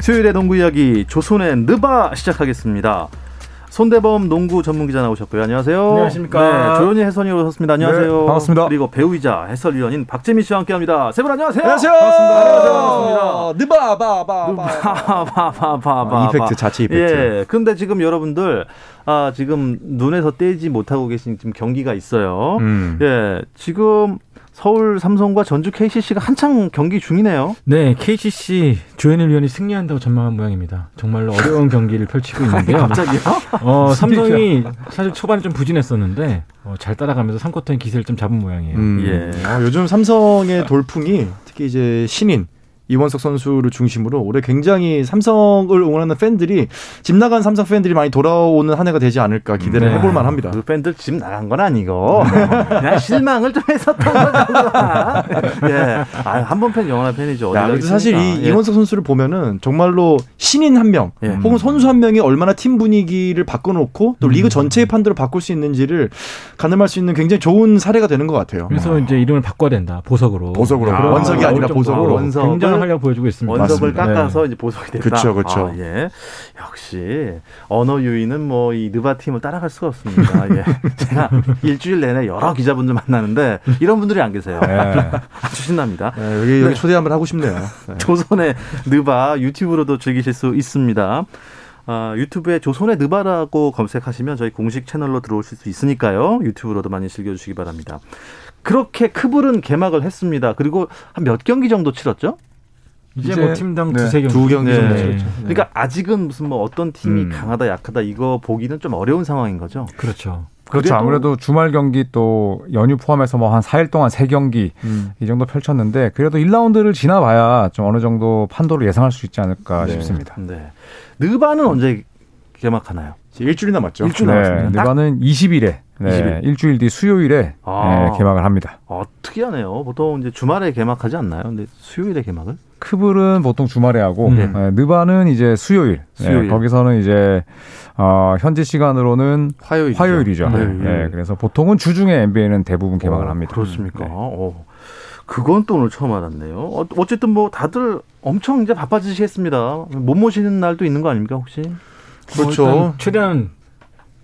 수요일의 농구 이야기 조선의 느바 시작하겠습니다. 손대범 농구 전문 기자 나오셨고요. 안녕하세요. 안녕하십니까. 네, 조현희 해설위원 오셨습니다. 안녕하세요. 네, 반갑습니다. 그리고 배우이자 해설위원인 박재민 씨와 함께합니다. 세 분 안녕하세요. 안녕하세요. 반갑습니다. 느바바바바. 바바바바 이펙트 자체 이펙트. 예. 근데 지금 여러분들 아 지금 눈에서 떼지 못하고 계신 지금 경기가 있어요. 음. 예. 지금 서울 삼성과 전주 KCC가 한창 경기 중이네요. 네, KCC 조현일 위원이 승리한다고 전망한 모양입니다. 정말로 어려운 경기를 펼치고 있는데요. 갑자기요? 어, 삼성이 사실 초반에 좀 부진했었는데 어, 잘 따라가면서 3쿼터의 기세를 좀 잡은 모양이에요. 음. 예. 아, 요즘 삼성의 돌풍이 특히 이제 신인 이원석 선수를 중심으로 올해 굉장히 삼성을 응원하는 팬들이 집 나간 삼성 팬들이 많이 돌아오는 한 해가 되지 않을까 기대를 네. 해볼 만 합니다. 그 팬들 집 나간 건 아니고 그냥 실망을 좀 했었던 거잖아. 예, 아, 한번 팬 영원한 팬이죠. 야, 근데 사실 이 있습니까? 예. 이원석 선수를 보면은 정말로 신인 한 명, 예. 혹은 선수 한 명이 얼마나 팀 분위기를 바꿔놓고 또 리그 전체의 판도를 바꿀 수 있는지를 가늠할 수 있는 굉장히 좋은 사례가 되는 것 같아요. 그래서 이제 이름을 바꿔야 된다. 보석으로. 보석으로. 그런 원석이 아니라 보석으로. 원석을 굉장 한 활약 보여주고 있습니다. 원석을 맞습니다. 깎아서 이제 보석이 됐다. 그쵸, 그쵸. 아, 예. 역시 언어 유희는 뭐이 느바 팀을 따라갈 수가 없습니다. 예. 제가 일주일 내내 여러 기자분들 만나는데 이런 분들이 안 계세요. 네. 아주 신납니다. 네, 여기, 여기 초대 한번 하고 싶네요. 네. 조선의 느바 유튜브로도 즐기실 수 있습니다. 아, 유튜브에 조선의 느바라고 검색하시면 저희 공식 채널로 들어오실 수 있으니까요. 유튜브로도 많이 즐겨주시기 바랍니다. 그렇게 크블은 개막을 했습니다. 그리고 한 몇 경기 정도 치렀죠? 이제, 이제 뭐 팀당 네, 두세 경기. 두 경기 정도 네. 치렀죠. 그러니까 아직은 무슨 뭐 어떤 팀이 음. 강하다 약하다 이거 보기는 좀 어려운 상황인 거죠. 그렇죠. 그렇죠. 아무래도 주말 경기 또 연휴 포함해서 뭐 한 4일 동안 3경기 음. 이 정도 펼쳤는데 그래도 1라운드를 지나봐야 좀 어느 정도 판도를 예상할 수 있지 않을까 네. 싶습니다. 네. 느바는 언제 개막하나요? 이제 일주일이 남았죠. 일주일 네, 남았습니다. 누가는 20일에 네, 20일. 일주일 뒤 수요일에 아. 네, 개막을 합니다. 어, 특이하네요. 보통 이제 주말에 개막하지 않나요? 근데 수요일에 개막을? 크블은 보통 주말에 하고 음. 네, 느바는 이제 수요일. 네, 수요일. 거기서는 이제 어, 현지 시간으로는 화요일이죠. 화요일이죠. 화요일. 네, 그래서 보통은 주중에 NBA는 대부분 개막을 어, 합니다. 그렇습니까? 네. 어. 그건 또 오늘 처음 알았네요. 어, 어쨌든 뭐 다들 엄청 이제 바빠지시겠습니다. 못 모시는 날도 있는 거 아닙니까 혹시? 그렇죠. 뭐 최대한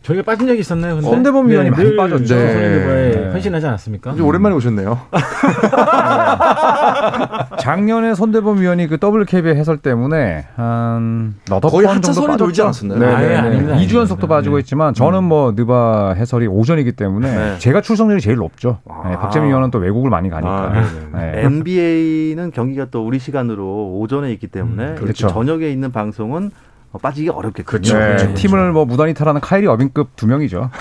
저희가 빠진 적이 있었나요? 근데? 손대범 위원이 많이 늘 빠졌죠. 조선일보에 네. 헌신하지 않았습니까? 이제 오랜만에 오셨네요. 작년에 손대범 위원이 그 WKB의 해설 때문에 한 너덟 거의 번 정도 빠졌죠. 돌지 않았었나요? 네, 네, 아닙니다, 네. 2주 아닙니다. 연속도 빠지고 네. 있지만 저는 뭐 느바 해설이 오전이기 때문에 네. 제가 출석률이 제일 높죠. 아. 네, 박재민 위원은 또 외국을 많이 가니까. 아. 네. NBA는 경기가 또 우리 시간으로 오전에 있기 때문에 음, 이렇게 그렇죠. 저녁에 있는 방송은 어, 빠지기 어렵겠군요. 그렇죠, 네, 그렇죠. 팀을 뭐 무단히 탈하는 카이리 어빙급 두 명이죠.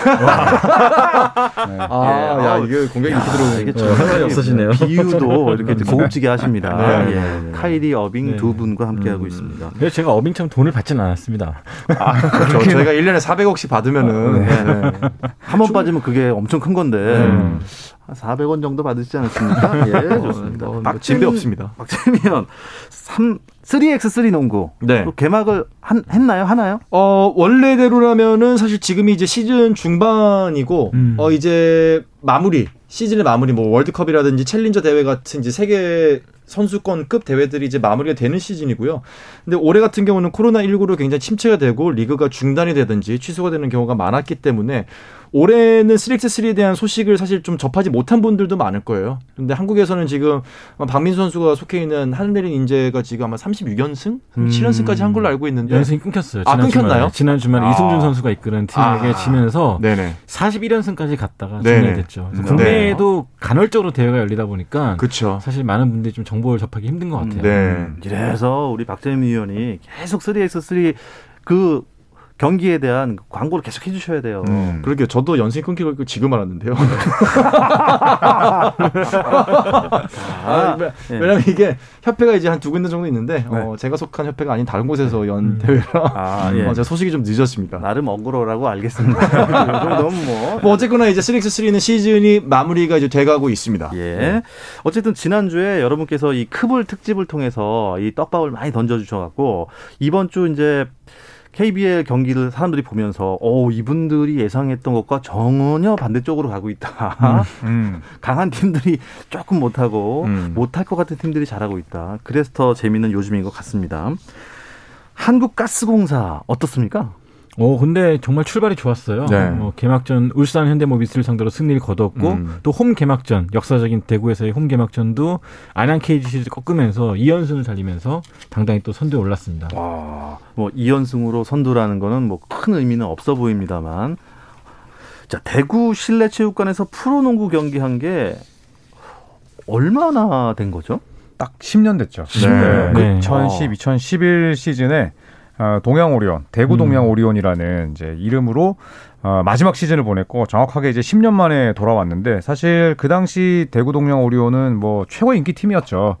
네. 아, 야, 이게 공격이 이렇게 들어오는 이게 거. 참 생각이 없으시네요. 비유도 이렇게 고급지게 하십니다. 네, 예. 네, 네. 카이리 어빙 네. 두 분과 함께 하고 음. 있습니다. 그래서 제가 어빙처럼 돈을 받지는 않았습니다. 그렇죠. 저희가 1년에 400억씩 받으면은 네. 한번 빠지면 그게 엄청 큰 건데 음. 한 400원 정도 받으시지 않습니까? 예, 좋습니다. 뭐, 뭐 진배 없습니다. 박재민 3 3x3 농구 네. 또 개막을 한, 했나요? 하나요? 어, 원래대로라면은 사실 지금이 이제 시즌 중반이고, 음. 어, 이제 마무리, 시즌의 마무리, 뭐 월드컵이라든지 챌린저 대회 같은 이제 세계 선수권급 대회들이 이제 마무리가 되는 시즌이고요. 근데 올해 같은 경우는 코로나 19로 굉장히 침체가 되고 리그가 중단이 되든지 취소가 되는 경우가 많았기 때문에 올해는 3x3에 대한 소식을 사실 좀 접하지 못한 분들도 많을 거예요. 근데 한국에서는 지금 박민수 선수가 속해 있는 하늘내린 인재가 지금 아마 36연승? 음. 7연승까지 한 걸로 알고 있는데. 연승이 끊겼어요. 아, 지난 끊겼나요? 주말에. 지난 주말에 아. 이승준 선수가 이끄는 팀에게 아. 지면서 네네. 41연승까지 갔다가 네네. 종료됐죠. 그래서 네. 국내에도 간헐적으로 대회가 열리다 보니까 그쵸. 사실 많은 분들이 좀 정보를 접하기 힘든 것 같아요. 네. 이래서 우리 박재민 위원이 계속 3x3 그 경기에 대한 광고를 계속 해주셔야 돼요. 음. 그러게요. 저도 연승이 끊기고 있고 지금 알았는데요. 아, 왜- 예. 왜냐면 이게 협회가 이제 한 두 군데 정도 있는데 어, 제가 속한 협회가 아닌 다른 곳에서 연 음. 대회라 아, 예. 어, 제가 소식이 좀 늦었습니다. 나름 억울하라고 알겠습니다. 이 정도면 뭐. 뭐 어쨌거나 이제 3x3는 시즌이 마무리가 이제 돼가고 있습니다. 예. 어쨌든 지난주에 여러분께서 이 크블 특집을 통해서 이 떡밥을 많이 던져주셔갖고 이번 주 이제 KBL 경기를 사람들이 보면서 오 이분들이 예상했던 것과 전혀 반대쪽으로 가고 있다. 음. 강한 팀들이 조금 못하고 음. 못할 것 같은 팀들이 잘하고 있다. 그래서 더 재미있는 요즘인 것 같습니다. 한국가스공사 어떻습니까? 어 근데 정말 출발이 좋았어요. 네. 어, 개막전 울산 현대모비스를 상대로 승리를 거뒀고 음. 또홈 개막전 역사적인 대구에서의 홈 개막전도 안양 KGC를 꺾으면서 2연승을 달리면서 당당히 또 선두에 올랐습니다. 와, 뭐 2연승으로 선두라는 거는 뭐 큰 의미는 없어 보입니다만. 자, 대구 실내체육관에서 프로농구 경기한 게 얼마나 된 거죠? 딱 10년 됐죠. 10년. 네. 2010, 2011 시즌에 어, 동양 오리온, 대구 동양 오리온이라는 이제 이름으로 어, 마지막 시즌을 보냈고 정확하게 이제 10년 만에 돌아왔는데 사실 그 당시 대구 동양 오리온은 뭐 최고 인기 팀이었죠.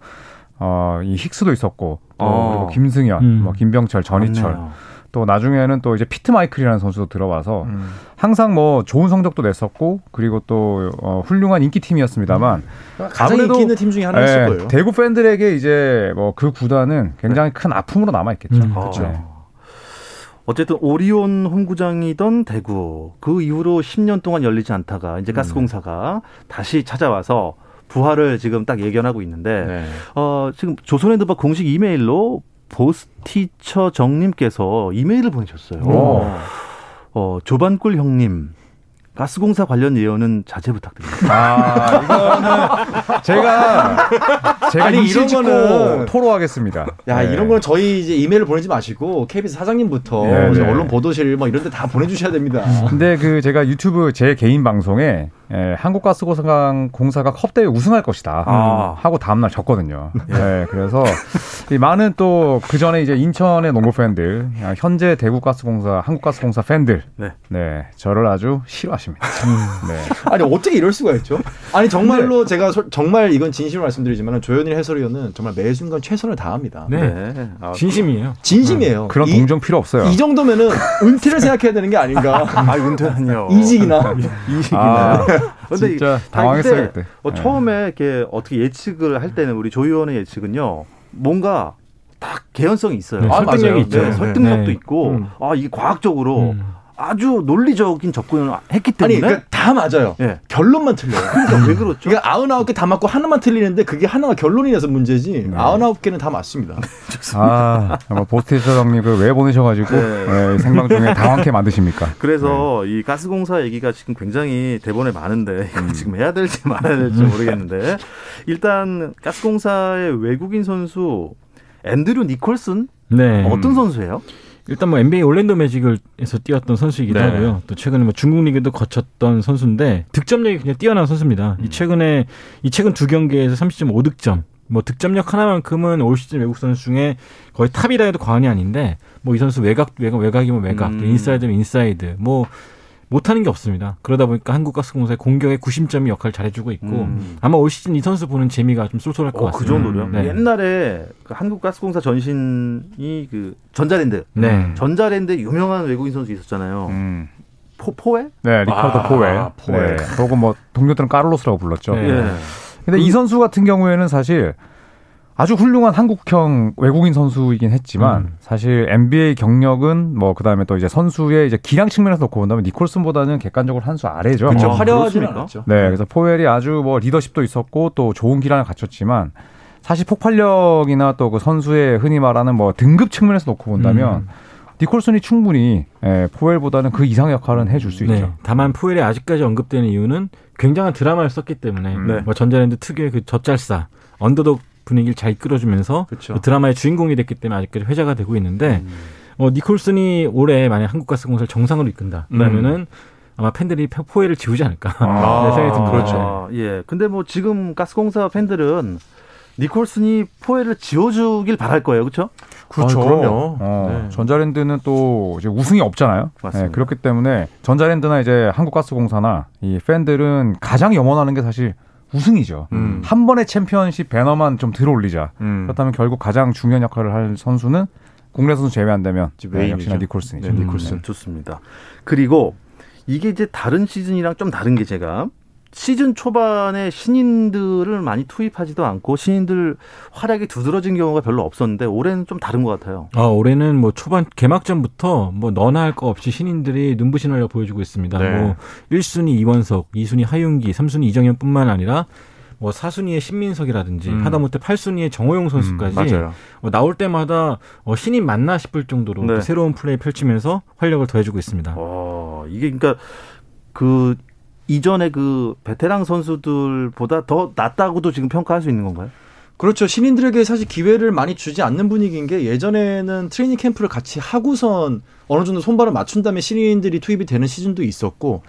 어, 이 힉스도 있었고 또 어. 그리고 김승현, 음. 뭐 김병철, 전희철 맞네요. 또 나중에는 또 이제 피트 마이클이라는 선수도 들어와서 음. 항상 뭐 좋은 성적도 냈었고 그리고 또 어, 훌륭한 인기 팀이었습니다만 가장 아무래도, 인기 있는 팀 중에 하나였을 예, 거예요. 대구 팬들에게 이제 뭐 그 구단은 굉장히 큰 아픔으로 남아 있겠죠. 음, 어. 네. 어쨌든 오리온 홈구장이던 대구 그 이후로 10년 동안 열리지 않다가 이제 가스공사가 다시 찾아와서 부활을 지금 딱 예견하고 있는데 네. 어, 지금 조선핸드바 공식 이메일로 보스티처 정님께서 이메일을 보내셨어요. 오. 어, 조반꿀 형님 가스공사 관련 예언은 자제 부탁드립니다. 아, 이거는 제가 제가 아니, 이런 거는- 토로하겠습니다. 야 네. 이런 거는 저희 이제 이메일을 보내지 마시고 KBS 사장님부터 네, 네. 언론 보도실 뭐 이런 데 다 보내 주셔야 됩니다. 근데 그 제가 유튜브 제 개인 방송에 예, 한국가스공사가 공사가 컵대회 우승할 것이다 아. 하고 다음날 졌거든요. 예, 그래서 이 많은 또 그 전에 이제 인천의 농구 팬들, 아, 현재 대구가스공사, 한국가스공사 팬들, 네. 네, 저를 아주 싫어하십니다. 네. 아니 어떻게 이럴 수가 있죠? 아니 정말로 제가 소- 정말 이건 진심으로 말씀드리지만 조현일 해설위원은 정말 매 순간 최선을 다합니다. 네. 아, 진심이에요. 진심이에요. 그런 이, 동정 필요 없어요. 이 정도면은 은퇴를 생각해야 되는 게 아닌가? 아, 은퇴하뇨. 이직이나. 이직이나요? 아, 근데 이- 진짜 아, 당황했어요 그때. 어, 네. 처음에 이렇게 어떻게 예측을 할 때는 우리 조 의원의 예측은요. 뭔가 딱 개연성이 있어요. 네, 아, 설득력이. 있죠. 네, 설득력도 네. 있고 음. 아 이게 과학적으로 음. 아주 논리적인 접근을 했기 아니 때문에 그러니까 다 맞아요. 예. 결론만 틀려요. 그러니까 왜 그렇죠? 그러니까 아흔아홉 개 다 맞고 하나만 틀리는데 그게 하나가 결론이라서 문제지. 아흔아홉 개는 다 맞습니다. 아, 뭐 보스티처 형님 그왜 보내셔가지고 네. 네, 생방 중에 당황케 만드십니까? 그래서 네. 이 가스공사 얘기가 지금 굉장히 대본에 많은데 음. 지금 해야 될지 말아야 될지 모르겠는데 일단 가스공사의 외국인 선수 앤드류 니콜슨 네. 어떤 선수예요? 일단 뭐 NBA 올랜도 매직을에서 뛰었던 선수이기도 네. 하고요. 또 최근에 뭐 중국 리그도 거쳤던 선수인데 득점력이 굉장히 뛰어난 선수입니다. 이 최근에 이 최근 두 경기에서 30.5득점. 뭐 득점력 하나만큼은 올 시즌 외국 선수 중에 거의 탑이라 해도 과언이 아닌데 뭐 이 선수 외곽 외곽 외곽이면 외곽, 음. 또 인사이드면 인사이드 뭐 못하는 게 없습니다. 그러다 보니까 한국가스공사의 공격의 구심점이 역할을 잘해주고 있고 음. 아마 올 시즌 이 선수 보는 재미가 좀 쏠쏠할 것 어, 그 같습니다. 정도로요? 네. 옛날에 그 한국가스공사 전신이 그 전자랜드 네. 전자랜드 유명한 외국인 선수 있었잖아요. 음. 포 포에? 네, 리카르도 아, 포웰. 포웰. 네, 혹은 뭐 동료들은 까를로스라고 불렀죠. 네. 예. 근데 이 선수 같은 경우에는 사실 아주 훌륭한 한국형 외국인 선수이긴 했지만 음. 사실 NBA 경력은 뭐 그다음에 또 이제 선수의 이제 기량 측면에서 놓고 본다면 니콜슨보다는 객관적으로 한 수 아래죠. 그렇죠. 어, 화려하지는? 않았죠. 네, 그래서 포웰이 아주 뭐 리더십도 있었고 또 좋은 기량을 갖췄지만 사실 폭발력이나 또 그 선수의 흔히 말하는 뭐 등급 측면에서 놓고 본다면 음. 니콜슨이 충분히 예, 포웰보다는 그 이상의 역할은 해줄 수 네. 있죠. 다만 푸엘이 아직까지 언급되는 이유는 굉장한 드라마를 썼기 때문에 네. 뭐 전자랜드 특유의 그 젖잘싸 언더독 분위기를 잘 이끌어주면서 그렇죠. 그 드라마의 주인공이 됐기 때문에 아직까지 회자가 되고 있는데 음. 어, 니콜슨이 올해 만약 한국가스공사를 정상으로 이끈다 그러면은 아마 팬들이 포엘을 지우지 않을까 아, 네, 생각이 듭니다. 그렇죠. 아, 예. 근데 뭐 지금 가스공사 팬들은 니콜슨이 포에를 지워주길 바랄 거예요, 그렇죠? 그렇죠. 아, 그럼요. 어, 네. 전자랜드는 또 이제 우승이 없잖아요. 맞습니다. 네, 그렇기 때문에 전자랜드나 이제 한국가스공사나 이 팬들은 가장 염원하는 게 사실 우승이죠. 음. 한 번의 챔피언십 배너만 좀 들어올리자. 음. 그렇다면 결국 가장 중요한 역할을 할 선수는 국내 선수 제외한다면 네. 역시나 니콜슨이죠. 네, 니콜슨. 음, 좋습니다. 그리고 이게 이제 다른 시즌이랑 좀 다른 게 제가 시즌 초반에 신인들을 많이 투입하지도 않고 신인들 활약이 두드러진 경우가 별로 없었는데 올해는 좀 다른 것 같아요. 아, 올해는 뭐 초반 개막전부터 뭐 너나 할 거 없이 신인들이 눈부신 활약 보여주고 있습니다. 네. 뭐 1순위 이원석, 2순위 하윤기, 3순위 이정현뿐만 아니라 뭐 사순위의 신민석이라든지 음. 하다못해 팔순위의 정호용 선수까지 맞아요. 어, 나올 때마다 어, 신인 맞나 싶을 정도로 네. 또 새로운 플레이 펼치면서 활력을 더해주고 있습니다. 어, 이게 그러니까 그 이전에 그 베테랑 선수들보다 더 낫다고도 지금 평가할 수 있는 건가요? 그렇죠. 신인들에게 사실 기회를 많이 주지 않는 분위기인 게 예전에는 트레이닝 캠프를 같이 하고선 어느 정도 손발을 맞춘 다음에 신인들이 투입이 되는 시즌도 있었고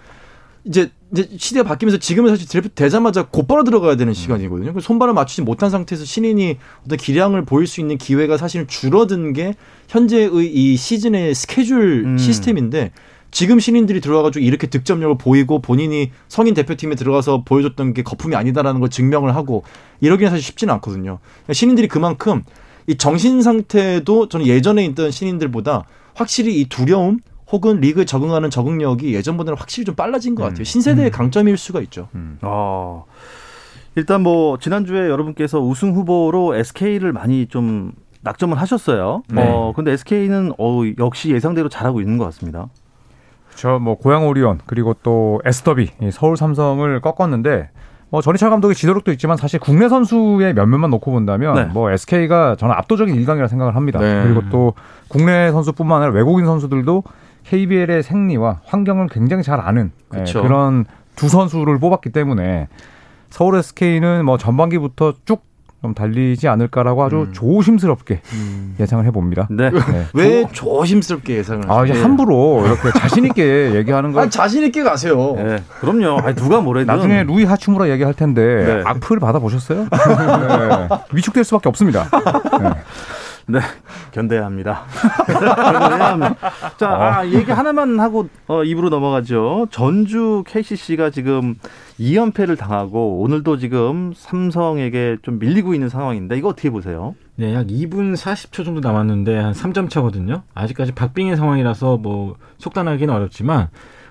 이제 이제 시대가 바뀌면서 지금은 사실 드래프트 되자마자 곧바로 들어가야 되는 시간이거든요. 그 손발을 맞추지 못한 상태에서 신인이 어떤 기량을 보일 수 있는 기회가 사실은 줄어든 게 현재의 이 시즌의 스케줄 음. 시스템인데 지금 신인들이 들어와가지고 이렇게 득점력을 보이고 본인이 성인 대표팀에 들어가서 보여줬던 게 거품이 아니다라는 걸 증명을 하고 이러기는 사실 쉽지는 않거든요. 신인들이 그만큼 이 정신 상태도 저는 예전에 있던 신인들보다 확실히 이 두려움 혹은 리그에 적응하는 적응력이 예전보다는 확실히 좀 빨라진 것 같아요. 신세대의 강점일 수가 있죠. 어, 일단 뭐 지난주에 여러분께서 우승 후보로 SK를 많이 좀 낙점을 하셨어요. 네. 어, 근데 SK는 어, 역시 예상대로 잘하고 있는 것 같습니다. 저뭐 고양 오리온 그리고 또 에스더비 이 서울 삼성을 꺾었는데 뭐 전희철 감독의 지도력도 있지만 사실 국내 선수의 면면만 놓고 본다면 네. 뭐 SK가 저는 압도적인 일강이라 생각을 합니다. 네. 그리고 또 국내 선수뿐만 아니라 외국인 선수들도 KBL의 생리와 환경을 굉장히 잘 아는 예. 그런 두 선수를 뽑았기 때문에 서울 SK는 뭐 전반기부터 쭉 좀 달리지 않을까라고 아주 음. 조심스럽게 예상을 해봅니다. 네. 네. 왜 조 심스럽게 예상을 아, 이제? 함부로 이렇게 자신 있게 얘기하는 거 아니, 자신 있게 가세요. 네, 그럼요. 아니, 누가 뭐래든 나중에 루이 하치무라 얘기할 텐데 네. 악플 받아 보셨어요? 네. 위축될 수밖에 없습니다. 네. 네, 견뎌야 합니다. 견뎌야 합니다. 자, 아, 얘기 하나만 하고 어, 입으로 넘어가죠. 전주 KCC가 지금 2연패를 당하고 오늘도 지금 삼성에게 좀 밀리고 있는 상황인데 이거 어떻게 보세요? 네, 약 2분 40초 정도 남았는데 한 3점 차거든요. 아직까지 박빙의 상황이라서 뭐 속단하기는 어렵지만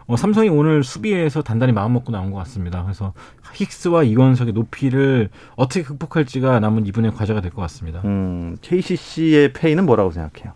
어, 삼성이 오늘 수비에서 단단히 마음 먹고 나온 것 같습니다. 그래서 힉스와 이원석의 높이를 어떻게 극복할지가 남은 이분의 과제가 될 것 같습니다. 음, KCC의 페이는 뭐라고 생각해요?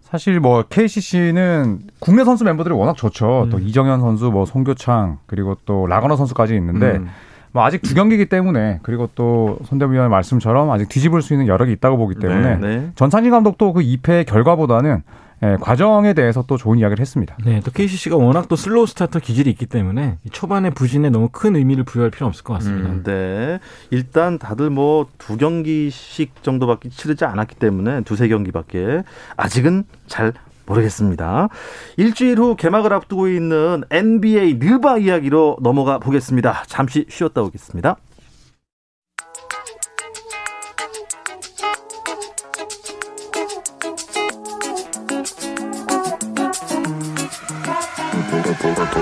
사실 뭐 KCC는 국내 선수 멤버들이 워낙 좋죠. 음. 또 이정현 선수, 뭐 송교창 그리고 또 라거너 선수까지 있는데 음. 뭐 아직 두 경기이기 때문에 그리고 또 손대범 위원 말씀처럼 아직 뒤집을 수 있는 여력이 있다고 보기 때문에 네. 전창진 감독도 그 2패 결과보다는 예, 과정에 대해서 또 좋은 이야기를 했습니다. 네, 또 KCC가 워낙 또 slow starter 기질이 있기 때문에 이 초반에 부진에 너무 큰 의미를 부여할 필요는 없을 것 같습니다. 음, 네. 일단 다들 뭐 두 경기씩 정도밖에 치르지 않았기 때문에 두세 경기밖에 아직은 잘 모르겠습니다. 일주일 후 개막을 앞두고 있는 NBA 느바 이야기로 넘어가 보겠습니다. 잠시 쉬었다 오겠습니다. Durant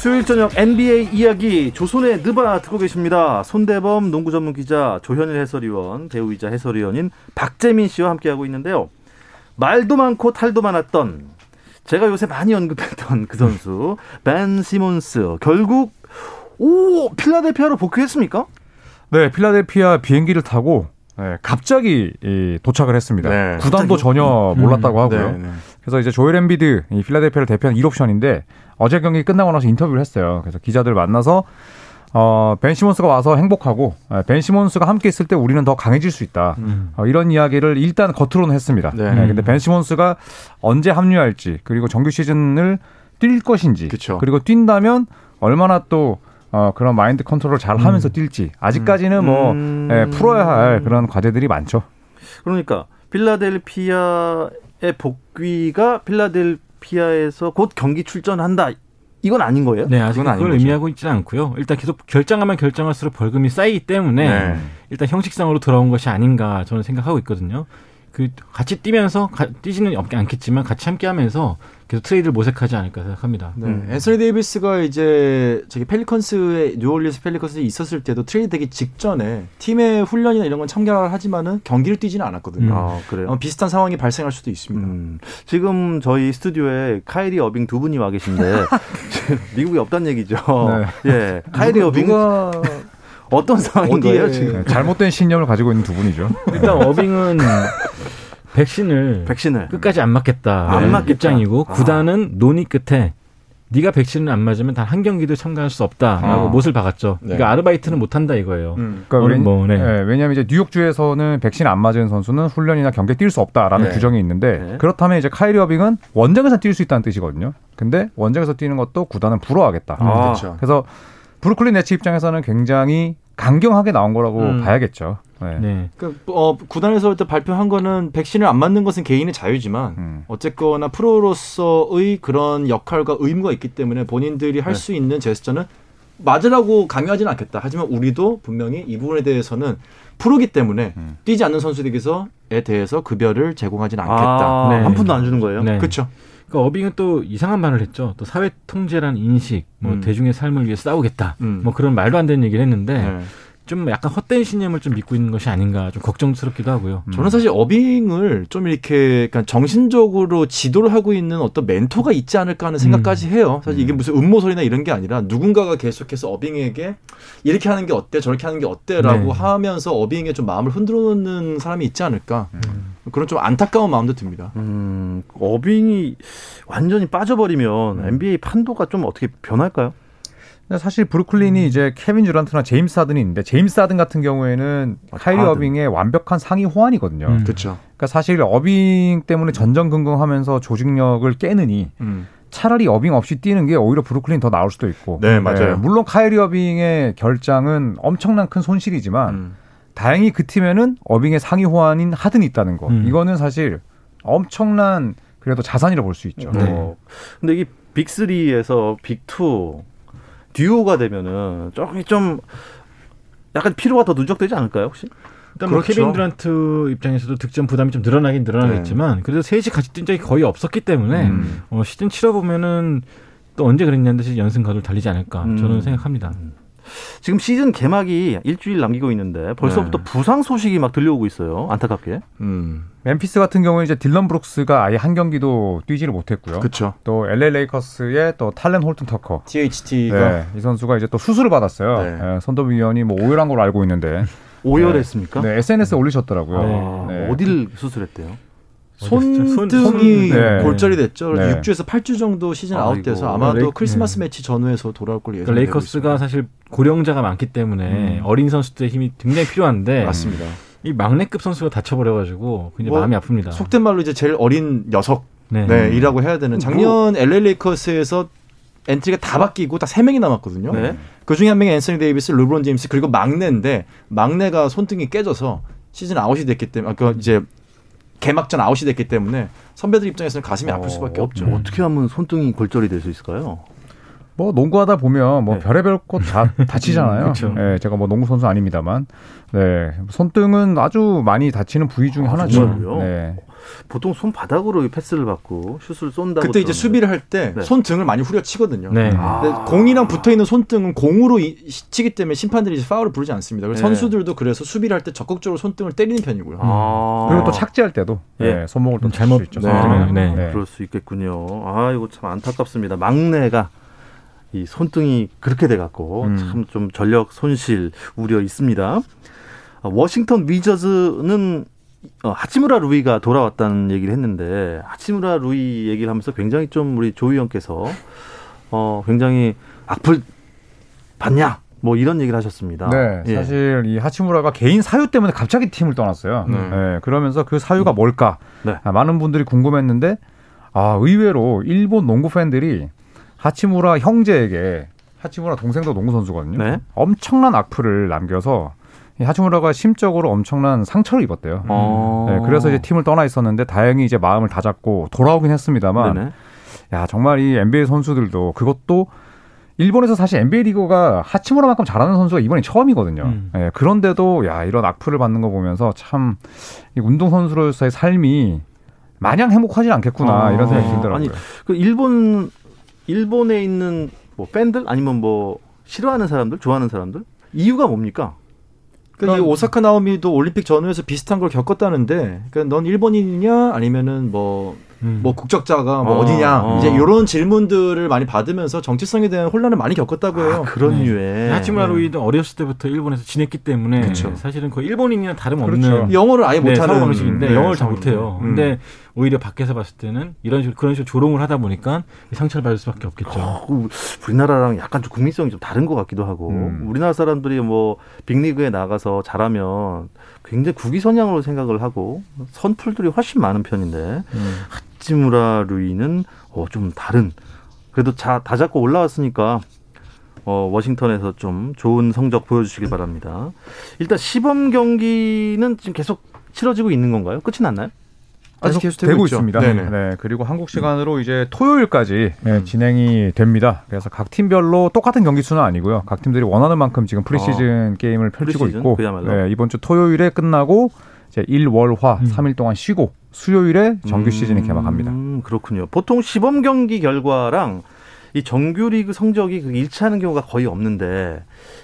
수요일 저녁 NBA 이야기 조선의 느바 듣고 계십니다. 손대범 농구 전문 기자 조현일 해설위원 배우이자 해설위원인 박재민 씨와 함께하고 있는데요. 말도 많고 탈도 많았던 제가 요새 많이 언급했던 그 선수 벤 시몬스 결국 오 필라델피아로 복귀했습니까? 네, 필라델피아 비행기를 타고 네, 갑자기 이, 도착을 했습니다. 네. 구단도 전혀 몰랐다고 하고요. 네, 네. 그래서 이제 조엘 엠비드 이 필라델피아를 대표한 1옵션인데 어제 경기 끝나고 나서 인터뷰를 했어요. 그래서 기자들 만나서 어, 벤 시몬스가 와서 행복하고 예, 벤 시몬스가 함께 있을 때 우리는 더 강해질 수 있다. 어, 이런 이야기를 일단 겉으로는 했습니다. 네. 네, 근데 벤 시몬스가 언제 합류할지 그리고 정규 시즌을 뛸 것인지 그쵸. 그리고 뛴다면 얼마나 또 어, 그런 마인드 컨트롤을 잘 하면서 뛸지 아직까지는 뭐 음. 예, 풀어야 할 그런 과제들이 많죠. 그러니까 필라델피아의 복귀가 필라델피아에서 곧 경기 출전한다. 이건 아닌 거예요? 네, 아직 그건 아닌 그걸 거죠. 의미하고 있지는 않고요. 일단 계속 결장하면 결장할수록 벌금이 쌓이기 때문에 네. 일단 형식상으로 돌아온 것이 아닌가 저는 생각하고 있거든요. 그 같이 뛰면서 가, 뛰지는 없- 않겠지만 같이 함께하면서 계속 트레이드를 모색하지 않을까 생각합니다. 네. 음. 앤서니 데이비스가 이제 저기 펠리컨스에 뉴올리언스 펠리컨스에 있었을 때도 트레이드 되기 직전에 팀의 훈련이나 이런 건 참가를 하지만은 경기를 뛰지는 않았거든요. 음. 아, 그래요? 어, 비슷한 상황이 발생할 수도 있습니다. 음, 지금 저희 스튜디오에 카이리 어빙 두 분이 와 계신데 미국에 없다는 얘기죠. 예, 카이리 어빙 누가 어떤 상황인 어디에- 거예요 지금? 네, 잘못된 신념을 가지고 있는 두 분이죠. 일단 어빙은 백신을 백신을 끝까지 안 맞겠다 안 네. 맞겠다. 입장이고 아. 구단은 논의 끝에 네가 백신을 안 맞으면 단 한 경기도 참가할 수 없다라고 아. 못을 박았죠. 네. 그러니까 아르바이트는 못 한다 이거예요. 음. 그러니까 왜, 뭐, 네. 예, 왜냐하면 이제 뉴욕주에서는 백신 안 맞은 선수는 훈련이나 경기에 뛸 수 없다라는 네. 규정이 있는데 네. 그렇다면 이제 카이리 어빙은 원정에서 뛸 수 있다는 뜻이거든요. 근데 원정에서 뛰는 것도 구단은 불허하겠다. 아. 그렇죠. 그래서 브루클린 네츠 입장에서는 굉장히 강경하게 나온 거라고 음. 봐야겠죠. 네. 네. 그, 어, 구단에서 일단 발표한 거는 백신을 안 맞는 것은 개인의 자유지만 음. 어쨌거나 프로로서의 그런 역할과 의무가 있기 때문에 본인들이 할수 있는 제스처는 맞으라고 강요하지는 않겠다. 하지만 우리도 분명히 이 부분에 대해서는 프로기 때문에 음. 뛰지 않는 선수들에게서에 대해서 급여를 제공하지는 않겠다. 아, 네. 한 푼도 안 주는 거예요? 네. 그렇죠. 그러니까 어빙은 또 이상한 말을 했죠. 또 사회 통제란 인식, 뭐 음. 대중의 삶을 위해 싸우겠다. 음. 뭐 그런 말도 안 되는 얘기를 했는데 네. 좀 약간 헛된 신념을 좀 믿고 있는 것이 아닌가 좀 걱정스럽기도 하고요. 음. 저는 사실 어빙을 좀 이렇게 약간 정신적으로 지도를 하고 있는 어떤 멘토가 있지 않을까 하는 생각까지 해요. 사실 이게 무슨 음모설이나 이런 게 아니라 누군가가 계속해서 어빙에게 이렇게 하는 게 어때, 저렇게 하는 게 어때라고 네. 하면서 어빙에 좀 마음을 흔들어 놓는 사람이 있지 않을까. 그런 좀 안타까운 마음도 듭니다. 음, 어빙이 완전히 빠져버리면 NBA 판도가 좀 어떻게 변할까요? 사실 브루클린이 이제 케빈 듀란트나 제임스 하든이 있는데 제임스 하든 같은 경우에는 아, 카이리 하든. 어빙의 완벽한 상위 호환이거든요. 음. 그렇죠. 그러니까 사실 어빙 때문에 전전긍긍하면서 조직력을 깨느니 음. 차라리 어빙 없이 뛰는 게 오히려 브루클린 더 나을 수도 있고. 네, 맞아요. 물론 카이리 어빙의 결장은 엄청난 큰 손실이지만 음. 다행히 그 팀에는 어빙의 상위 호환인 하든이 있다는 거. 음. 이거는 사실 엄청난 그래도 자산이라 볼수 있죠. 네. 어, 근데 이 빅3에서 빅2 듀오가 되면은 조금 좀 약간 피로가 더 누적되지 않을까요, 혹시? 일단 뭐 그렇죠. 케빈 듀란트 입장에서도 득점 부담이 좀 늘어나긴 늘어나겠지만 그래도 셋이 같이 뛴 적이 거의 없었기 때문에 음. 어, 시즌 치러 보면은 또 언제 그랬냐는 듯이 연승 가도를 달리지 않을까 음. 저는 생각합니다. 지금 시즌 개막이 일주일 남기고 있는데 벌써부터 네. 부상 소식이 막 들려오고 있어요. 안타깝게. 음. 멤피스 같은 경우는 이제 딜런 브룩스가 아예 한 경기도 뛰지를 못했고요. 그렇죠. 또 LA 레이커스의 또 탈렌 홀튼 터커. THT가 네, 이 선수가 이제 또 수술을 받았어요. 네. 예, 선도위원이 뭐 오열한 걸로 알고 있는데 오열했습니까? 네, SNS에 올리셨더라고요. 아, 네. 어디를 수술했대요? 손- 손등이 네. 골절이 됐죠. 네. 6주에서 8주 정도 시즌 아이고. 아웃돼서 아마도 레이- 크리스마스 네. 매치 전후에서 돌아올 걸 그러니까 예상되고 레이커스가 있습니다. 사실 고령자가 많기 때문에 음. 어린 선수들의 힘이 굉장히 필요한데 맞습니다. 이 막내급 선수가 다쳐버려가지고 굉장히 뭐, 마음이 아픕니다. 속된 말로 이제 제일 어린 녀석 네. 네, 이라고 해야 되는 작년 LA 레이커스에서 엔트리가 다 바뀌고 딱세 명이 남았거든요. 네. 그 중에 한 명이 앤서니 데이비스, 르브론 제임스 그리고 막내인데 막내가 손등이 깨져서 시즌 아웃이 됐기 때문에 아까 이제 개막전 아웃이 됐기 때문에 선배들 입장에서는 가슴이 아플 수밖에 어, 없죠. 어떻게 하면 손등이 골절이 될 수 있을까요? 뭐 농구하다 보면 뭐 네. 별의별 곳 다 다치잖아요. 음, 그쵸. 네, 제가 뭐 농구 선수 아닙니다만, 네 손등은 아주 많이 다치는 부위 중에 아, 하나죠. 정말요? 네. 보통 손바닥으로 패스를 받고 슛을 쏜다고 그때 이제 들었는데. 수비를 할때 네. 손등을 많이 후려치거든요. 네. 아. 근데 공이랑 붙어 있는 손등은 공으로 이- 치기 때문에 심판들이 이제 파울을 부르지 않습니다. 그래서 네. 선수들도 그래서 수비를 할 때 적극적으로 손등을 때리는 편이고요. 아. 그리고 또 착지할 때도 예. 네, 손목을 또 음, 잘못 수 있죠. 네. 네. 그럴 수 있겠군요. 아, 이거 참 안타깝습니다. 막내가 이 손등이 그렇게 돼갖고 음. 참좀 전력 손실 우려 있습니다. 아, 워싱턴 위저즈는 어, 하치무라 루이가 돌아왔다는 얘기를 했는데 하치무라 루이 얘기를 하면서 굉장히 좀 우리 조희영께서 어, 굉장히 악플 받냐 뭐 이런 얘기를 하셨습니다. 네, 예. 사실 이 하치무라가 개인 사유 때문에 갑자기 팀을 떠났어요. 네. 네, 그러면서 그 사유가 뭘까? 네. 아, 많은 분들이 궁금했는데, 아 의외로 일본 농구 팬들이 하치무라 형제에게 하치무라 동생도 농구 선수거든요. 네. 엄청난 악플을 남겨서 이 하치무라가 심적으로 엄청난 상처를 입었대요. 어. 네, 그래서 이제 팀을 떠나 있었는데 다행히 이제 마음을 다잡고 돌아오긴 했습니다만, 네네. 야 정말 이 NBA 선수들도 그것도 일본에서 사실 NBA 리거가 하치무라만큼 잘하는 선수가 이번이 처음이거든요. 음. 예, 그런데도 야 이런 악플을 받는 거 보면서 참이 운동 선수로서의 삶이 마냥 행복하진 않겠구나 아, 이런 생각이 네. 들더라고요. 아니, 그 일본 일본에 있는 뭐 팬들 아니면 뭐 싫어하는 사람들, 좋아하는 사람들 이유가 뭡니까? 그러니까 이 오사카 나오미도 올림픽 전후에서 비슷한 걸 겪었다는데, 그러니까 넌 일본인이냐 아니면은 뭐. 음. 뭐 국적자가 뭐 어, 어, 디냐 어. 이제 이런 질문들을 많이 받으면서 정체성에 대한 혼란을 많이 겪었다고 해요. 아, 그런 네. 유에 하치무라 루이도 어렸을 때부터 일본에서 지냈기 때문에 그쵸. 사실은 거의 일본인이나 다름없는 그렇죠. 영어를 아예 네, 못하는 방식인데 네, 영어를 잘 못해요. 음. 근데 오히려 밖에서 봤을 때는 이런 식으로 그런 식으로 조롱을 하다 보니까 상처를 받을 수밖에 없겠죠. 어, 그 우리나라랑 약간 좀 국민성이 좀 다른 것 같기도 하고 음. 우리나라 사람들이 뭐 빅리그에 나가서 잘하면 굉장히 국위선양으로 생각을 하고 선풀들이 훨씬 많은 편인데 음. 하치무라 루이는 어, 좀 다른 그래도 자, 다 잡고 올라왔으니까 어, 워싱턴에서 좀 좋은 성적 보여주시기 바랍니다. 일단 시범 경기는 지금 계속 치러지고 있는 건가요? 끝이 났나요? 아직 계속 되고 있죠. 있습니다. 네네. 네, 그리고 한국 시간으로 이제 토요일까지 예, 진행이 됩니다. 그래서 각 팀별로 똑같은 경기 수는 아니고요. 각 팀들이 원하는 만큼 지금 프리시즌 게임을 펼치고 프리시즌? 있고 그야말로? 네, 이번 주 토요일에 끝나고 이제 일월화 음. 삼 3일 동안 쉬고 수요일에 정규 시즌이 개막합니다. 음, 그렇군요. 보통 시범 경기 결과랑 이 정규리그 성적이 그 일치하는 경우가 거의 없는데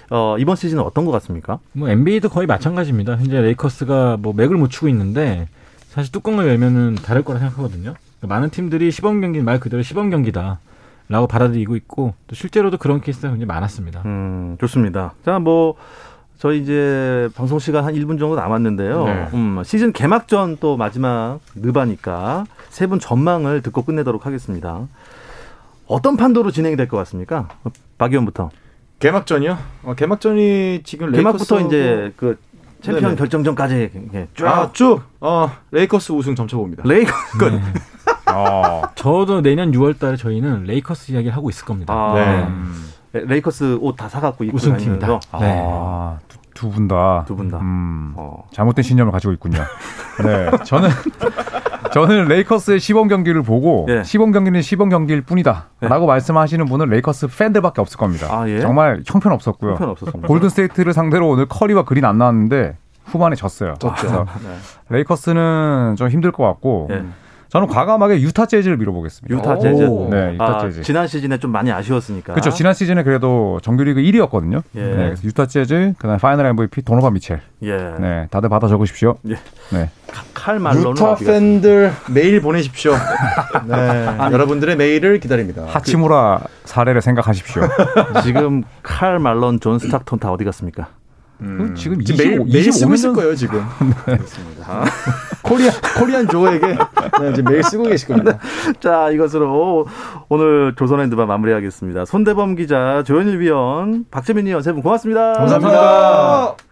어, 이번 시즌은 어떤 것 같습니까? 뭐 NBA도 거의 마찬가지입니다. 현재 레이커스가 뭐 맥을 못 추고 있는데 사실 뚜껑을 열면은 다를 거라 생각하거든요. 그러니까 많은 팀들이 시범 경기는 말 그대로 시범 경기다. 라고 받아들이고 있고 또 실제로도 그런 케이스가 굉장히 많았습니다. 음, 좋습니다. 자, 뭐 저희 이제 방송 시간 한 1분 정도 남았는데요. 네. 음, 시즌 개막전 또 마지막 느바니까 세 분 전망을 듣고 끝내도록 하겠습니다. 어떤 판도로 진행이 될 것 같습니까? 박 위원부터. 개막전이요? 어, 개막전이 지금 개막부터 레이커스하고- 이제 그 챔피언 네네. 결정전까지 쭉 아, 쭉 어, 레이커스 우승 점쳐봅니다. 레이커 끝. 네. 어, 저도 내년 6월 달에 저희는 레이커스 이야기를 하고 있을 겁니다. 아, 네. 레이커스 옷 다 사갖고 입고 우승팀이다. 다니면서 네. 아, 두분 다. 두 분 다. 음, 어. 잘못된 신념을 가지고 있군요. 네, 저는 저는 레이커스의 시범 경기를 보고 예. 시범 경기는 시범 경기일 뿐이다라고 예. 말씀하시는 분은 레이커스 팬들밖에 없을 겁니다. 아, 예? 정말 형편 없었고요. 형편 없었습니다. 골든 스테이트를 상대로 오늘 커리와 그린 안 나왔는데 후반에 졌어요. 그래서 네. 레이커스는 좀 힘들 것 같고 예. 저는 과감하게 유타 재즈를 밀어보겠습니다. 유타 재즈. 오. 네, 유타 아, 재즈. 지난 시즌에 좀 많이 아쉬웠으니까. 그렇죠. 지난 시즌에 그래도 정규리그 1위였거든요. 예. 네, 그래서 유타 재즈, 그다음에 파이널 MVP 도노반 미첼. 예. 네, 다들 받아 적으십시오. 예. 네. 칼 말론은 유타 어디가 팬들 메일 보내십시오. 네, 여러분들의 메일을 기다립니다. 하치무라 사례를 생각하십시오. 지금 칼 말론 존 스탁턴 다 어디 갔습니까? 음. 지금 지금 메일, 25, 메일 쓰고 25년 있을 거예요 지금. 코리안 코리안 조에게 네, 이제 메일 쓰고 계실 겁니다. 자, 이것으로 오늘 조선핸드바 마무리하겠습니다. 손대범 기자, 조현일 위원, 박재민 위원 세 분 고맙습니다. 감사합니다.